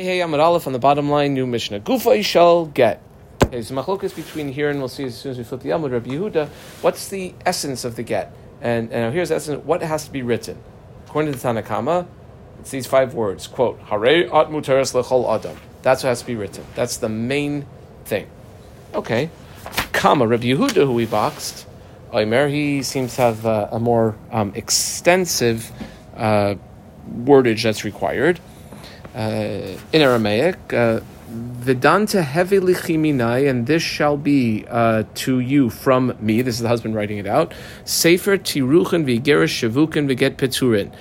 Hey, hey, Aleph on the bottom line, new Mishnah. Gufa shall get. Okay, so machlokas between here and we'll see as soon as we flip the Amud, Rabbi Yehuda, what's the essence of the get? And, and here's the essence, what has to be written? According to the Tanakama, it's these five words, quote, Hare at muteres lechol adam. That's what has to be written. That's the main thing. Okay. Kama, Rabbi Yehuda, who we boxed, Omer, he seems to have uh, a more um, extensive uh, wordage that's required uh, in Aramaic. Uh, Vedanta heavy lichiminai, and this shall be uh, to you from me. This is the husband writing it out. Sefer tiruchen v'gerish shavukin v'get peturin.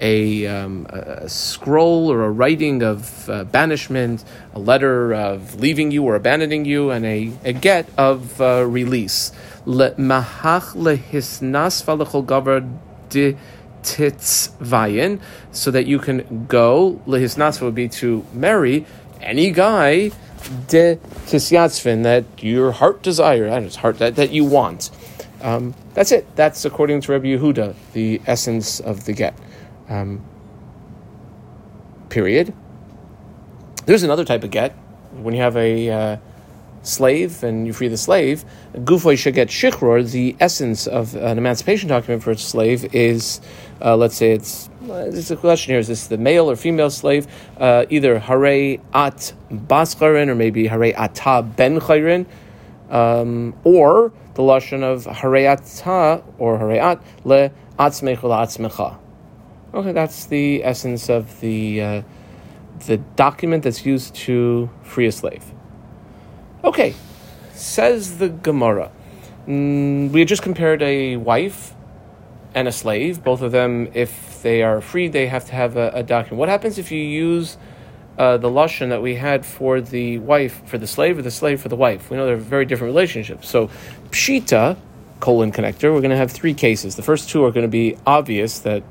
A, um, a, scroll or a writing of uh, banishment, a letter of leaving you or abandoning you, and a, a get of uh, release. Le mahach lehisnas gavar de titzvayin, so that you can go. Lehisnasva would be to marry any guy de tisyatzvin that your heart desire, that is heart that, that you want. Um, that's it. That's according to Rabbi Yehuda, the essence of the get. Um, period. There's another type of get when you have a uh, slave and you free the slave. Gufoy should get shichror. The essence of an emancipation document for a slave is, uh, let's say it's is a question here: Is this the male or female slave? Uh, either hare at bas or maybe hare ata ben chayrin, um, or the lashon of hare ata or hare at le atzmecha atzmecha. Okay, that's the essence of the uh, the document that's used to free a slave. Okay, says the Gemara. Mm, we just compared a wife and a slave. Both of them, if they are free, they have to have a, a document. What happens if you use uh, the lashon that we had for the wife for the slave or the slave for the wife? We know they're very different relationships. So, pshita colon connector. We're going to have three cases. The first two are going to be obvious that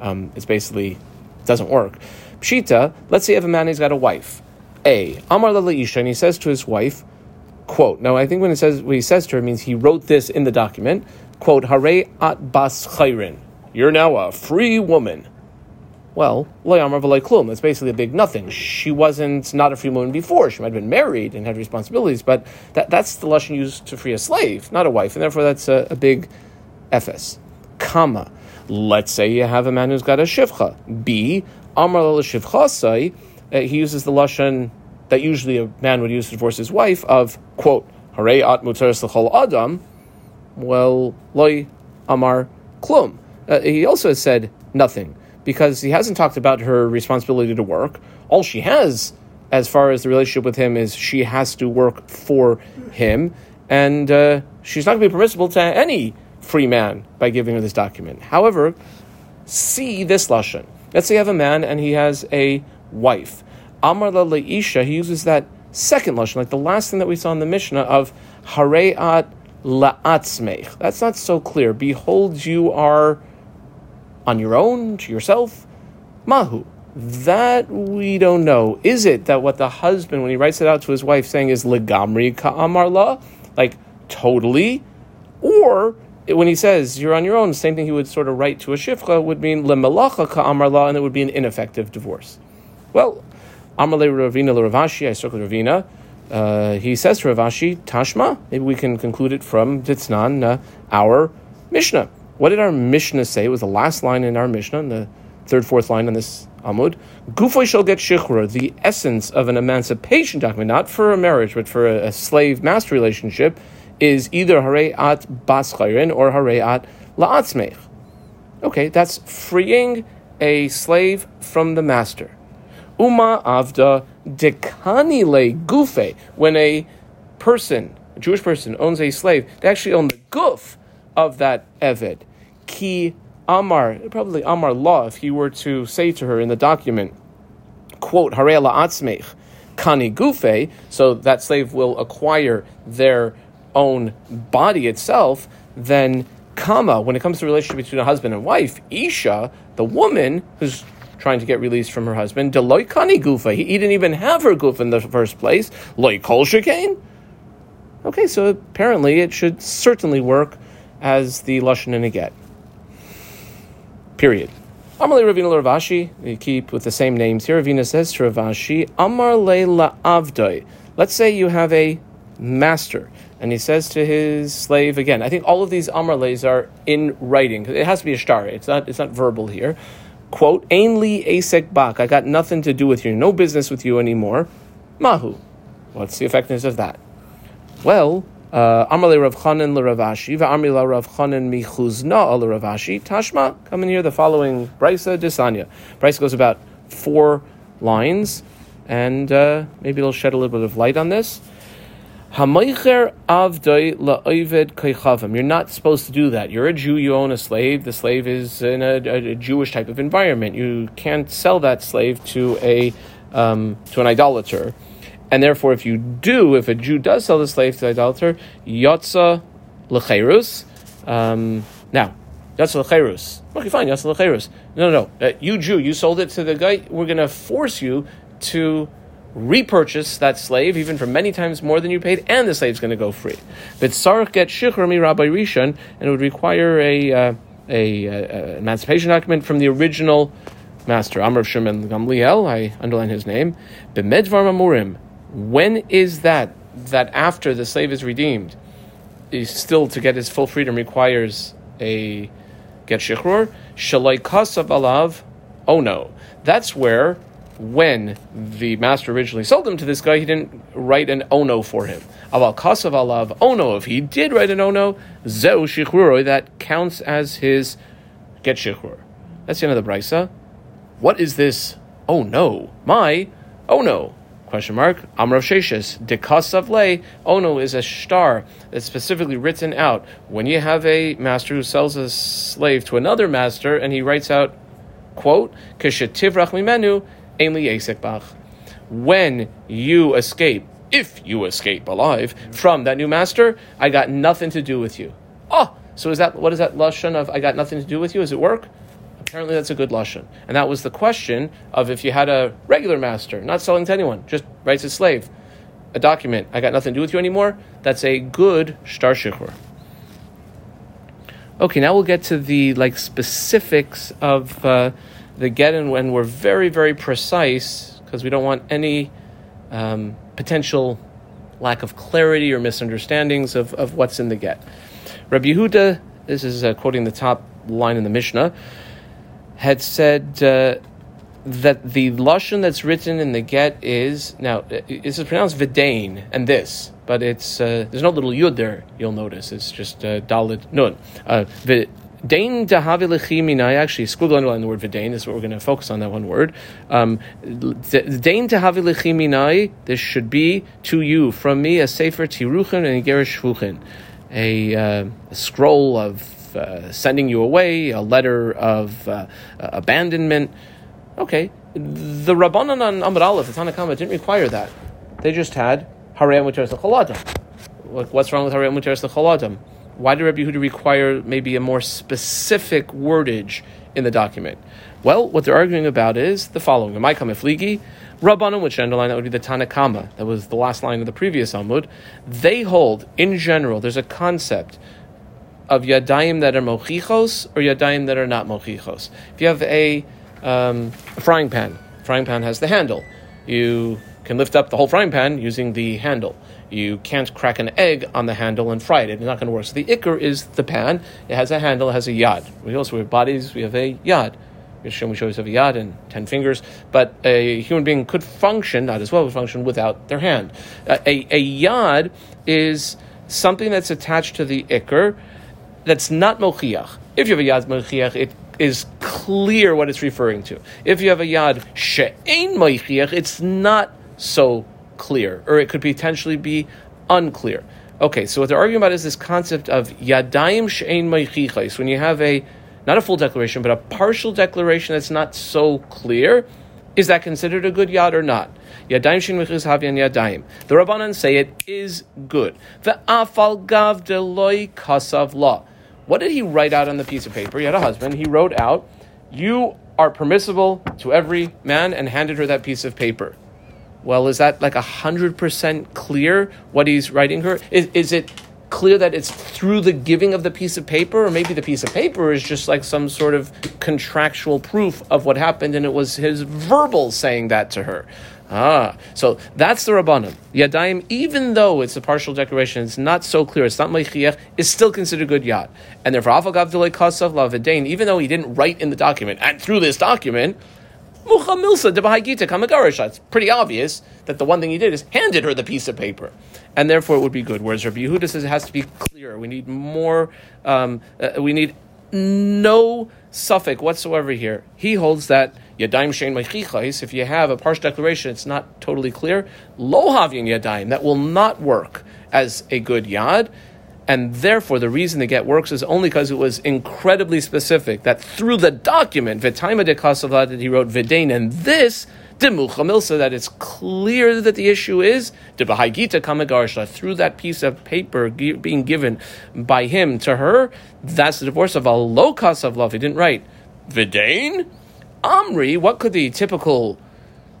um, it's basically doesn't work. Pshita. Let's say you have a man who's got a wife. A Amar Isha, and he says to his wife, quote. Now, I think when it says what he says to her means he wrote this in the document quote, Hare at bas chayrin. You're now a free woman. Well, loyamar v'loy klum. That's basically a big nothing. She wasn't not a free woman before. She might have been married and had responsibilities, but that, that's the lashon used to free a slave, not a wife, and therefore that's a, a big fs. Comma. Let's say you have a man who's got a shivcha. B. Amar shivchasai. Uh, he uses the lashon that usually a man would use to divorce his wife of quote Hare at mutaris adam well, loy amar klum. Uh, he also has said nothing because he hasn't talked about her responsibility to work. All she has, as far as the relationship with him, is she has to work for him, and uh, she's not going to be permissible to any free man by giving her this document. However, see this lashon. Let's say you have a man and he has a wife. Amar la leisha. He uses that second lashon, like the last thing that we saw in the Mishnah of hareat la'atzmech. That's not so clear. Behold, you are on your own, to yourself. Mahu. That we don't know. Is it that what the husband, when he writes it out to his wife, saying is legamri ka'amar la, like totally, or when he says you're on your own, same thing he would sort of write to a shifcha would mean lemelacha ka'amar la, and it would be an ineffective divorce. Well, Amalei Ravina Rav Ashi, I circled Ravina. Uh, he says to Rav Ashi, Tashma. Maybe we can conclude it from Ditznan, uh, our Mishnah. What did our Mishnah say? It was the last line in our Mishnah, the third, fourth line on this Amud. Gufoy shall get shichra, the essence of an emancipation document, not for a marriage, but for a, a slave master relationship, is either hare at bas or hare at la'atzmech. Okay, that's freeing a slave from the master. Uma avda dekanile gufe. When a person, a Jewish person, owns a slave, they actually own the guf of that eved. Ki amar, probably amar law, if he were to say to her in the document, quote, hare la'atzmech, kani gufe, so that slave will acquire their own body itself, then kama, when it comes to the relationship between a husband and wife, isha, the woman who's trying to get released from her husband. Deloy kani gufa. He, didn't even have her gufa in the first place. Loy kol shekain. Okay, so apparently it should certainly work as the lashon in a get. Period. Amar le Ravina Rav Ashi. We keep with the same names here. Ravina says to Rav Ashi, Amar le. Let's say you have a master, and he says to his slave again. I think all of these Amar le's are in writing. It has to be a star. It's not. It's not verbal here. Quote: Ainli asek bak. I got nothing to do with you. No business with you anymore. Mahu. What's the effectiveness of that? Well, uh, Amrle Rav Chanan l'Rav Ashi, v'Amrle Rav Chanan michuzna l'Rav Ashi. Tashma, come in here. The following brisa desanya. Brisa goes about four lines, and uh, maybe it'll shed a little bit of light on this. Hamaycher koichavim. You're not supposed to do that. You're a Jew. You own a slave. The slave is in a, a Jewish type of environment. You can't sell that slave to a um, to an idolater. And therefore, if you do, if a Jew does sell the slave to the idolater, yotza lecherus. Um, now, yotza lecherus. Okay, fine, yotza lecherus. No, no, no. Uh, you Jew, you sold it to the guy. We're going to force you to repurchase that slave, even for many times more than you paid, and the slave's going to go free. But sarach get shichrami Rabbi Rishon, and it would require a, uh, a, uh, emancipation document from the original master, Amr Shimon Gamliel. I underline his name. B'medvar mamurim when is that that after the slave is redeemed, is still to get his full freedom requires a get shichrur? Shalai kasav alav. Oh no, that's where when the master originally sold him to this guy, he didn't write an ono for him. Aval kasav alav ono. If he did write an ono, zeu shichruroi, that counts as his get shichrur. That's the end of the brisa. What is this? Oh no, my oh no. Question mark. Amrav Sheshis. Dekasav le. Ono is a star that's specifically written out. When you have a master who sells a slave to another master and he writes out, quote, ainli bach. When you escape, if you escape alive from that new master, I got nothing to do with you. Oh, so is that what is that lashon of I got nothing to do with you? Is it work? Apparently, that's a good lashon, and that was the question of if you had a regular master, not selling to anyone, just writes a slave, a document. I got nothing to do with you anymore. That's a good star shichur. Okay, now we'll get to the like specifics of uh, the get, and when we're very, very precise because we don't want any um, potential lack of clarity or misunderstandings of, of what's in the get. Rabbi Yehuda, this is uh, quoting the top line in the Mishnah had said uh, that the lashon that's written in the get is now this is pronounced vidain and this, but it's uh, there's no little yud there. You'll notice it's just uh, dalit nun. Uh, Dain dahavi lechiminai, actually, squiggle underline the word vidain is what we're going to focus on that one word. Um, Dain dahavi lechiminai, this should be to you from me a sefer tiruchin and gerish shvuchin, a, uh, a scroll of uh, sending you away, a letter of uh, abandonment. Okay, the Rabbanan on Amr Aleph, the Tanakama, didn't require that. They just had Harayam Muteres Chaladam. What's wrong with Harayam Muteres Chaladam? Why did Rabbi Yehuda require maybe a more specific wordage in the document? Well, what they're arguing about is the following: Amaikam Ifligi, Rabbanon, which underline that would be the Tanakama. That was the last line of the previous Amud. They hold, in general, there's a concept of yadayim that are mochichos or yadayim that are not mochichos. If you have a, um, a frying pan, frying pan has the handle. You can lift up the whole frying pan using the handle. You can't crack an egg on the handle and fry it. It's not going to work. So the ikr is the pan. It has a handle. It has a yad. We also have bodies. We have a yad. We we have a yad and ten fingers. But a human being could function, not as well, would function without their hand. Uh, a, a yad is something that's attached to the ikr that's not mochiach. If you have a yad mochiach, it is clear what it's referring to. If you have a yad she'ein mochiach, it's not so clear, or it could potentially be unclear. Okay, so what they're arguing about is this concept of yadayim she'ein mochichais. When you have a not a full declaration, but a partial declaration that's not so clear, is that considered a good yad or not? Yadayim shin mechiz havyan yadayim. The Rabbanan say it is good. The afal gav deloy kasav law. What did he write out on the piece of paper? He had a husband. He wrote out, You are permissible to every man, and handed her that piece of paper. Well, is that like 100% clear what he's writing her? Is, is it clear that it's through the giving of the piece of paper, or maybe the piece of paper is just like some sort of contractual proof of what happened, and it was his verbal saying that to her. Ah, so that's the Rabbanim. Yadayim, even though it's a partial declaration, it's not so clear, it's not Meichiech, is still considered good Yad. And therefore, Afagav Delay Kasav Lavedain, even though he didn't write in the document, and through this document, Mucha Milsa Debahagita Kamagarish. It's pretty obvious that the one thing he did is handed her the piece of paper. And therefore it would be good. Whereas Rabbi Yehuda says it has to be clear. We need more, um, uh, we need no suffix whatsoever here. He holds that Yadayim Shein Mechichais, if you have a partial declaration, it's not totally clear. Lo Havyin Yadayim, that will not work as a good Yad. And therefore, the reason the get works is only because it was incredibly specific that through the document, Vitaima de Kasavad, that he wrote Vidain, and this, Demucha Milsa, that it's clear that the issue is de Bahagita Kamagarsha, through that piece of paper being given by him to her, that's the divorce of a low cost of love. He didn't write Vidain? Amri, what could the typical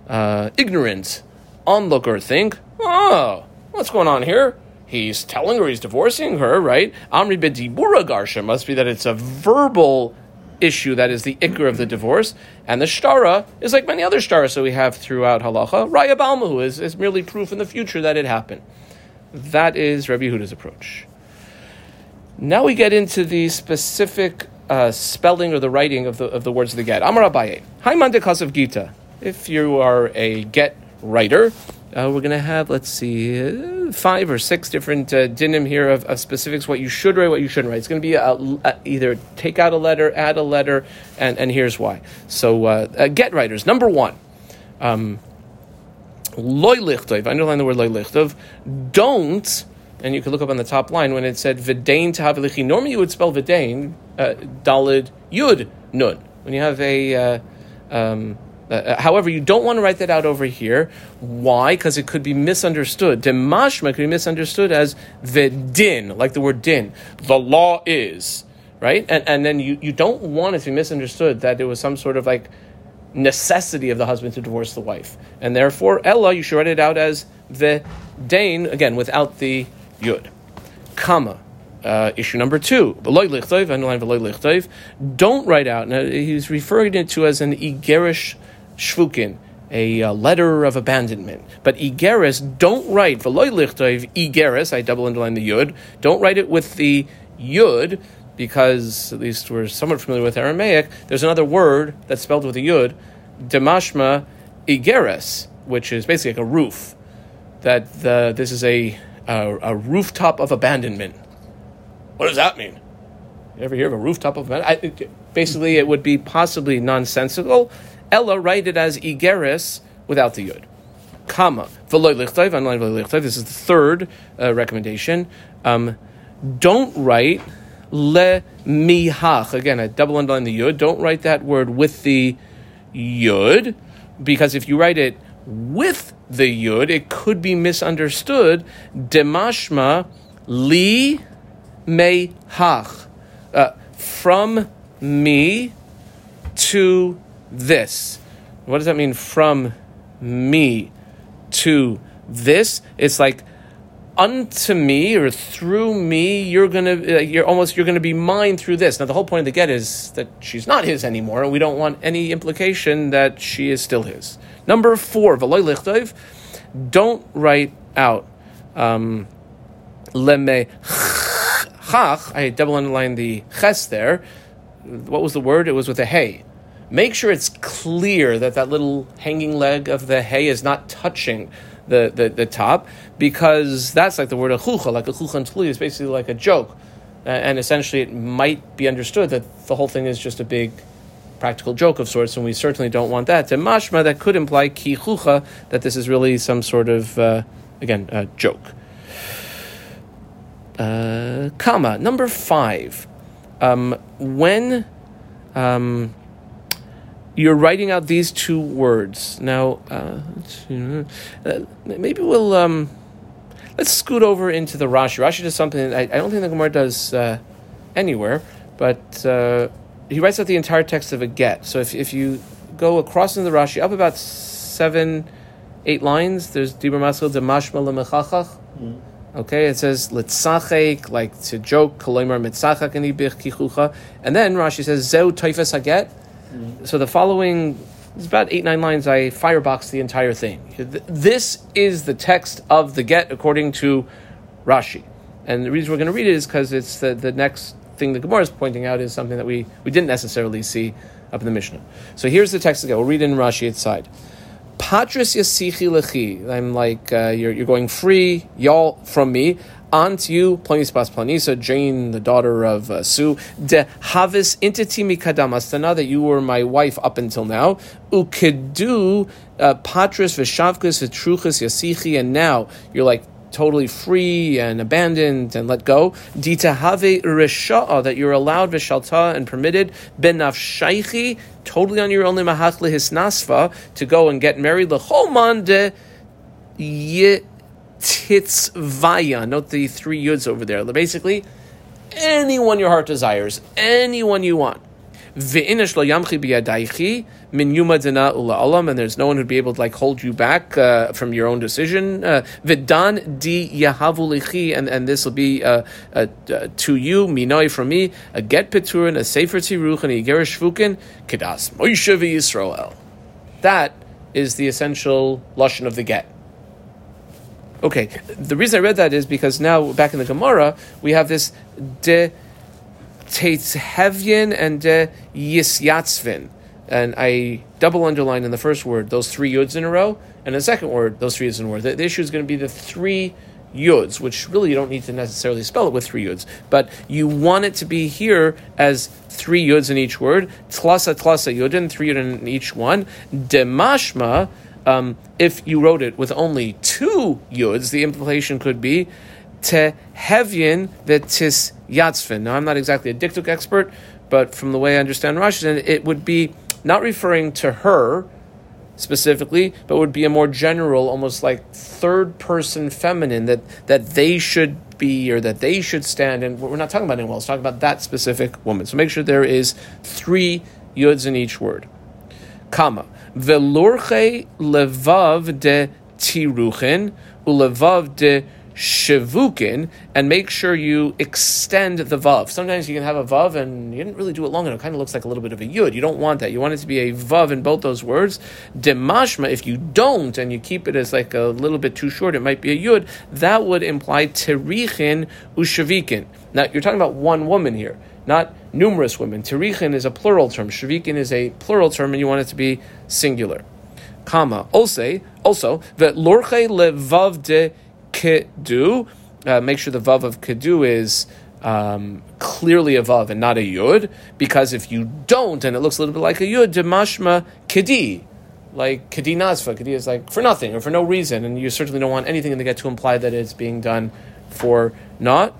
uh, ignorant onlooker think? Oh, what's going on here? He's telling her he's divorcing her, right? Amri bedibura garsha must be that it's a verbal issue that is the ikr of the divorce, and the shtara is like many other shtaras that we have throughout halacha. Raya balmahu is, is merely proof in the future that it happened. That is Rabbi Huda's approach. Now we get into the specific uh, spelling or the writing of the, of the words of the get. Amar Abaye, Hi Mandekas of Gita. If you are a get writer, uh, we're going to have, let's see, uh, five or six different uh, dinim here of, of, specifics, what you should write, what you shouldn't write. It's going to be a, a, either take out a letter, add a letter, and, and here's why. So, uh, uh get writers. Number one, um, loy lichtov, underline the word loy lichtov, don't, and you can look up on the top line when it said vidain tahavilichi. Normally you would spell vidain, uh, dalid yud nun. When you have a, um, uh, uh, however, you don't want to write that out over here. Why? Because it could be misunderstood. Demashma could be misunderstood as the din, like the word din. The law is, right? And, and then you, you don't want it to be misunderstood that it was some sort of like necessity of the husband to divorce the wife. And therefore, Ella, you should write it out as the dain, again, without the yud. Comma. Uh, issue number two, don't write out. Now, he's referring it to as an igerish shvukin, a uh, letter of abandonment. But igeris, don't write v'loy igeris. I double underline the yud. Don't write it with the yud because at least we're somewhat familiar with Aramaic. There's another word that's spelled with a yud, demashma igeris, which is basically like a roof. That the, this is a, a, a rooftop of abandonment. What does that mean? You ever hear of a rooftop of abandonment? I, basically, it would be possibly nonsensical Ella write it as Igeris without the Yud. Comma. This is the third uh, recommendation. Um, don't write le mihach. Again, I double underline the Yud. Don't write that word with the Yud, because if you write it with the Yud, it could be misunderstood. Demashma li mehach. Uh, from me to this. What does that mean from me to this? It's like unto me or through me you're gonna uh, you're almost you're gonna be mine through this. Now the whole point of the get is that she's not his anymore and we don't want any implication that she is still his. Number four don't write out um, leme chach i double underline the ches there. What was the word? It was with a hey make sure it's clear that that little hanging leg of the hay is not touching the, the, the top, because that's like the word achucha, like a chuchan is basically like a joke. And essentially, it might be understood that the whole thing is just a big practical joke of sorts, and we certainly don't want that. To mashma, that could imply kichucha, that this is really some sort of, uh, again, a joke. Uh, comma, number five. Um, when. Um, you're writing out these two words. Now, uh, uh, maybe we'll um, let's scoot over into the Rashi. Rashi does something I, I don't think the Gemara does uh, anywhere, but uh, he writes out the entire text of a get. So if if you go across into the Rashi, up about seven, eight lines, there's Dibur Maskil de Mashma mm-hmm. Okay, it says litzachek, like to joke, kolomer mitzachak kichucha, and then Rashi says zeu toifes haget. So the following is about eight nine lines. I firebox the entire thing. This is the text of the get according to Rashi, and the reason we're going to read it is because it's the, the next thing the Gemara is pointing out is something that we, we didn't necessarily see up in the Mishnah. So here's the text again. We'll read it in Rashi side. Patris yasichi lechi. I'm like, uh, you're, you're going free, y'all, from me. Aunt you, Planis Bas Planisa, Jane, the daughter of uh, Sue, de havis intitimi kadamastana, that you were my wife up until now. Ukedu uh, patris v'shavkas v'truchas yasichi, and now you're like totally free and abandoned and let go. Dita Ditahave risha'a that you're allowed v'shalta and permitted ben nafshaychi totally on your own limahach lehisnasva to go and get married lechoman de vaya. Note the three yuds over there. Basically, anyone your heart desires, anyone you want. Min yumadina ula alam, and there's no one who'd be able to like hold you back uh, from your own decision. Uh, Vidan di yahavu and and this will be uh, uh, uh, to you minoi from me a get peturin, a sefer tiruch, and a gerish fukin kedas Moshe Yisrael. That is the essential lashon of the get. Okay, the reason I read that is because now back in the Gemara we have this de Teitzhevyin and de Yisyatzvin. And I double underline in the first word those three yuds in a row, and in the second word those three yuds in a row. The, the issue is going to be the three yuds, which really you don't need to necessarily spell it with three yuds, but you want it to be here as three yuds in each word. Tlasa tlasa yudin, three yud in each one. Demashma. Um, if you wrote it with only two yuds, the implication could be tehevyin v'tis yatzvin. Now, I'm not exactly a diktuk expert, but from the way I understand Rashi, it would be not referring to her specifically, but would be a more general, almost like third person feminine that, that they should be or that they should stand. And we're not talking about anyone else, talking about that specific woman. So make sure there is three yuds in each word. Comma. Velurche levav de tiruchin, ulevav de shivukin, and make sure you extend the vav. Sometimes you can have a vav and you didn't really do it long enough. It kind of looks like a little bit of a yud. You don't want that. You want it to be a vav in both those words. Demashma, if you don't and you keep it as like a little bit too short, it might be a yud. That would imply terichin ushavikin. Now you're talking about one woman here, not numerous women. Terichin is a plural term. Shavikin is a plural term, and you want it to be singular. Also, also that lorche levav de kedu. Uh, make sure the vav of kedu is um, clearly a vav and not a yud, because if you don't, and it looks a little bit like a yud, demashma kedi, like kedi nazva. Kedi is like for nothing or for no reason, and you certainly don't want anything in the get to imply that it's being done for not.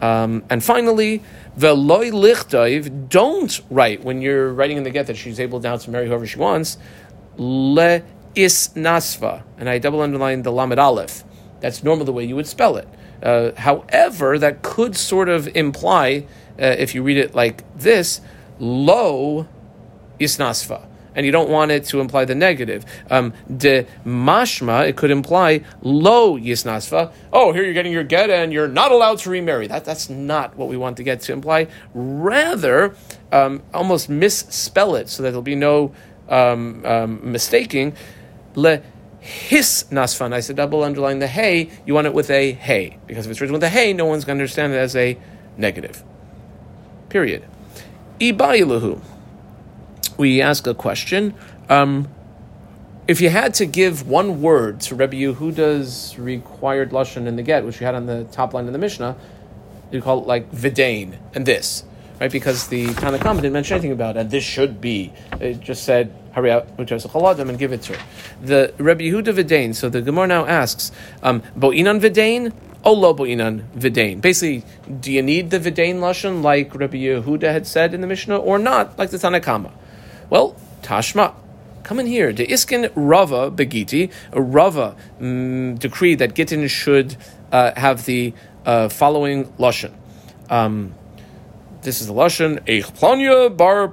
Um, and finally, the loy lichtaiv, don't write when you're writing in the get that she's able now to marry whoever she wants. Le is nasva, and I double underline the lamed aleph. That's normally the way you would spell it. Uh, however, that could sort of imply, uh, if you read it like this, lo isnasfa. And you don't want it to imply the negative. Um, de mashma, it could imply lo yisnasfa. Oh, here you're getting your get and you're not allowed to remarry. That, that's not what we want to get to imply. Rather, um, almost misspell it so that there'll be no um, um mistaking. Le his nasfan. I said double underline the hey, you want it with a hey. Because if it's written with a hey, no one's going to understand it as a negative. Period. Ibayilahu. We ask a question. Um, if you had to give one word to Rebbe Yehuda's required lashon in the get, which you had on the top line of the Mishnah, you call it like vidain and this, right? Because the Tanakhama didn't mention anything about it. and This should be. It just said hurry up, chaladim, and give it to her. The Rabbi Yehuda Vidain, so the Gemara now asks, um, Bo'inan Vidain? Oh, lo Bo'inan Vidain. Basically, do you need the Vidain Lashon like Rabbi Yehuda had said in the Mishnah, or not, like the Tanakama? Well, Tashma. Come in here. The Iskin Rava Begiti, Rava mm, decree that Gittin should uh, have the uh, following Lashon. Um, this is the Lashon, Eich Planya Bar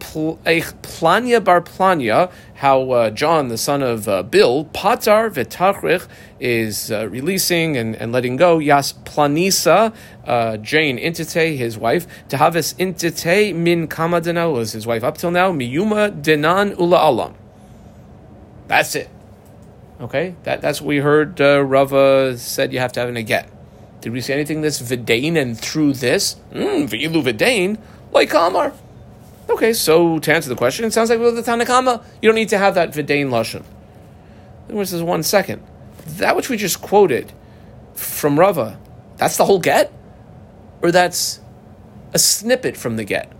Planya bar Planya, how uh, John, the son of uh, Bill, Patar v'tachrich, is uh, releasing and, and letting go. Yas Planisa, uh, Jane Intite, his wife. Tahavis Intite min Kamadana was his wife up till now. Miyuma Denan Ula Alam. That's it. Okay, that, that's what we heard uh, Rava said you have to have in a get. Did we see anything this Vidain and through this? Hmm, V'ilu Vidain, like Kamar. Okay, so to answer the question, it sounds like with the Tanakama, you don't need to have that Vidain Lashon. Then where says one second. That which we just quoted from Rava, that's the whole get? Or that's a snippet from the get?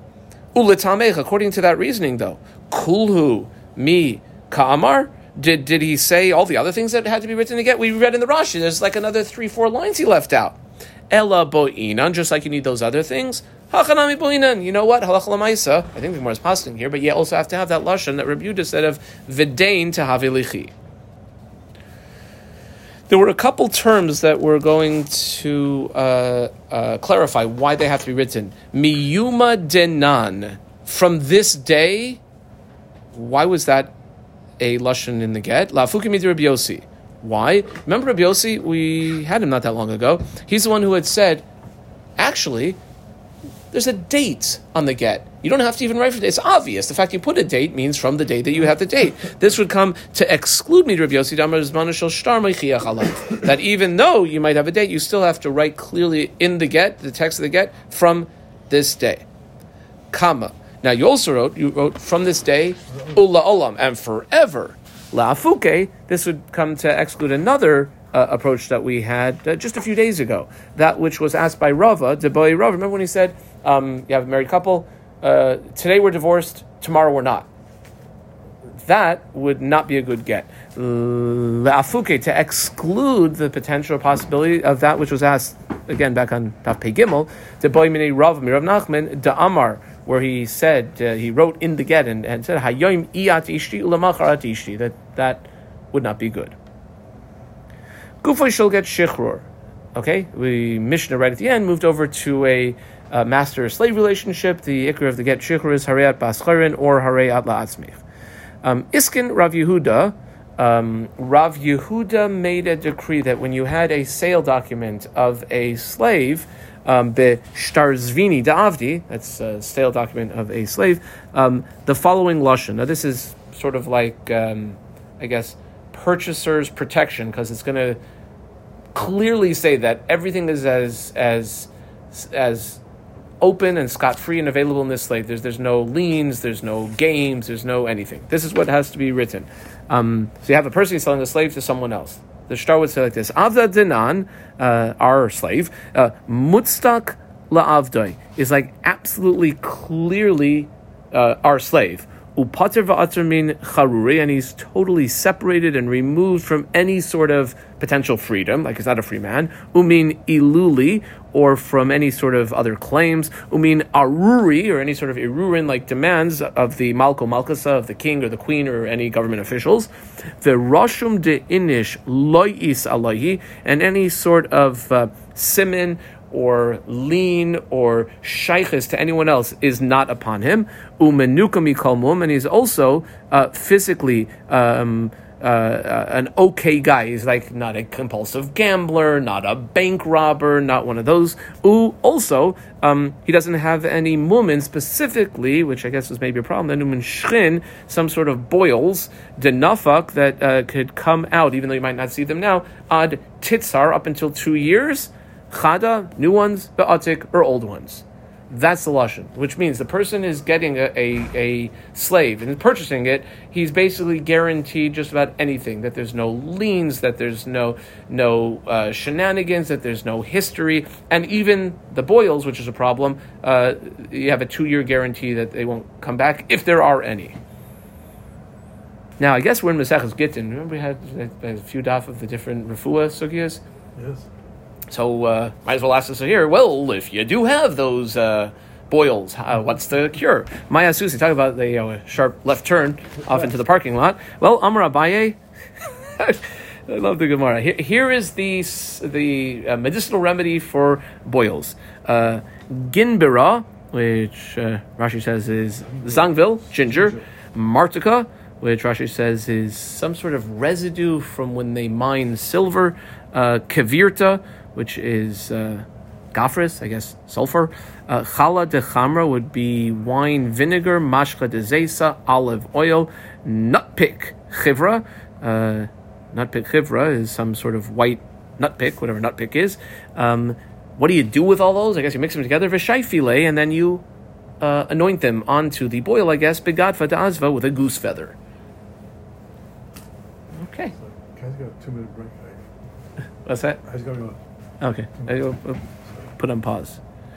Ulitamech, according to that reasoning though, kulhu mi ka'amar, did, did he say all the other things that had to be written to get? We read in the Rashi, there's like another three, four lines he left out. Ella bo'inan, just like you need those other things. Hachanami bo'inan. You know what? Halach lamaisa. I think the more is passing here, but you also have to have that lashon that Rebuta said of vidain to havilichi. There were a couple terms that we're going to uh, uh, clarify why they have to be written. Miyuma denan. From this day, why was that a lashon in the get. La'afukim Rabbi Yossi. Why? Remember Rabbi Yossi? We had him not that long ago. He's the one who had said, actually, there's a date on the get. You don't have to even write for it. It's obvious. The fact you put a date means from the date that you have the date. This would come to exclude me, Rabbi Yossi, that even though you might have a date, you still have to write clearly in the get, the text of the get, from this day. Comma. Now you also wrote, you wrote from this day, ula olam, and forever. La'afuke, this would come to exclude another uh, approach that we had uh, just a few days ago. That which was asked by Rava, Deboy Rava. Remember when he said, um, you have a married couple, uh, today we're divorced, tomorrow we're not. That would not be a good get. La'afuke, to exclude the potential possibility of that which was asked, again, back on Daf Pei Gimel, Deboy Mini Rav, Mirav Nachman, Da'amar, where he said uh, he wrote in the get and, and said Hayoim iyat ishti ulamacharat ishti that that would not be good. Gufoy shall get shichror. Okay, we Mishnah right at the end moved over to a uh, master slave relationship. The ikr of the get shichror is harayat bascharin or harayat la'atzmich. Um, Iskin Rav Yehuda. Um, Rav Yehuda made a decree that when you had a sale document of a slave, um, be shtarzvini da'avdi, that's a sale document of a slave, um, the following lashon. Now this is sort of like, um, I guess, purchaser's protection because it's going to clearly say that everything is as as as open and scot free and available in this slave. There's there's no liens, there's no games, there's no anything. This is what has to be written. Um, so you have a person selling a slave to someone else. The star would say like this: Avda dinan, uh, our slave, uh, mutstak la'avdoi is like absolutely clearly uh, our slave. Upater va'ater min charuri, and he's totally separated and removed from any sort of potential freedom, like he's not a free man. Umin iluli, or from any sort of other claims. Umin aruri, or any sort of irurin, like demands of the malko malkasa, of the king or the queen or any government officials. The rashum de inish lois alahi, and any sort of uh, or lien or shaykhis to anyone else is not upon him. Umenukami kalmum, and he's also uh, physically. Um, uh, uh, an okay guy. He's like not a compulsive gambler, not a bank robber, not one of those. Ooh, also, um, he doesn't have any mumin specifically, which I guess was maybe a problem. The mumin shrin, some sort of boils, denafak that uh, could come out, even though you might not see them now. Ad titzar up until two years. Chada, new ones, be'atik, or old ones. That's the lashon, which means the person is getting a, a, a, slave and purchasing it. He's basically guaranteed just about anything. That there's no liens, that there's no no uh, shenanigans, that there's no history, and even the boils, which is a problem. Uh, you have a two year guarantee that they won't come back if there are any. Now, I guess we're in Maseches Gittin. Remember we had a, few daf of the different refuah sugyas. Yes. So uh, might as well ask us here. Well, if you do have those uh, boils, uh, what's the cure? Maya Susi, talk about the uh, sharp left turn off into the parking lot. Well, Amar Abaye. I love the Gemara. Here, here is the the uh, medicinal remedy for boils. Uh, ginbira which uh, Rashi says is zangvil, ginger. Martika, which Rashi says is some sort of residue from when they mine silver. Uh, Kevirta, which is uh, gafris, I guess sulfur. Uh, chala de chamra would be wine vinegar. Mashcha de zesa, olive oil. Nutpick chivra. Uh, nutpick chivra is some sort of white nutpick, whatever nutpick is. Um, what do you do with all those? I guess you mix them together, v'shai filet, and then you uh, anoint them onto the boil, I guess, begadfa azva with a goose feather. Okay. So, guys got a two minute break. What's that? I just gotta go. Okay. I, will put on pause.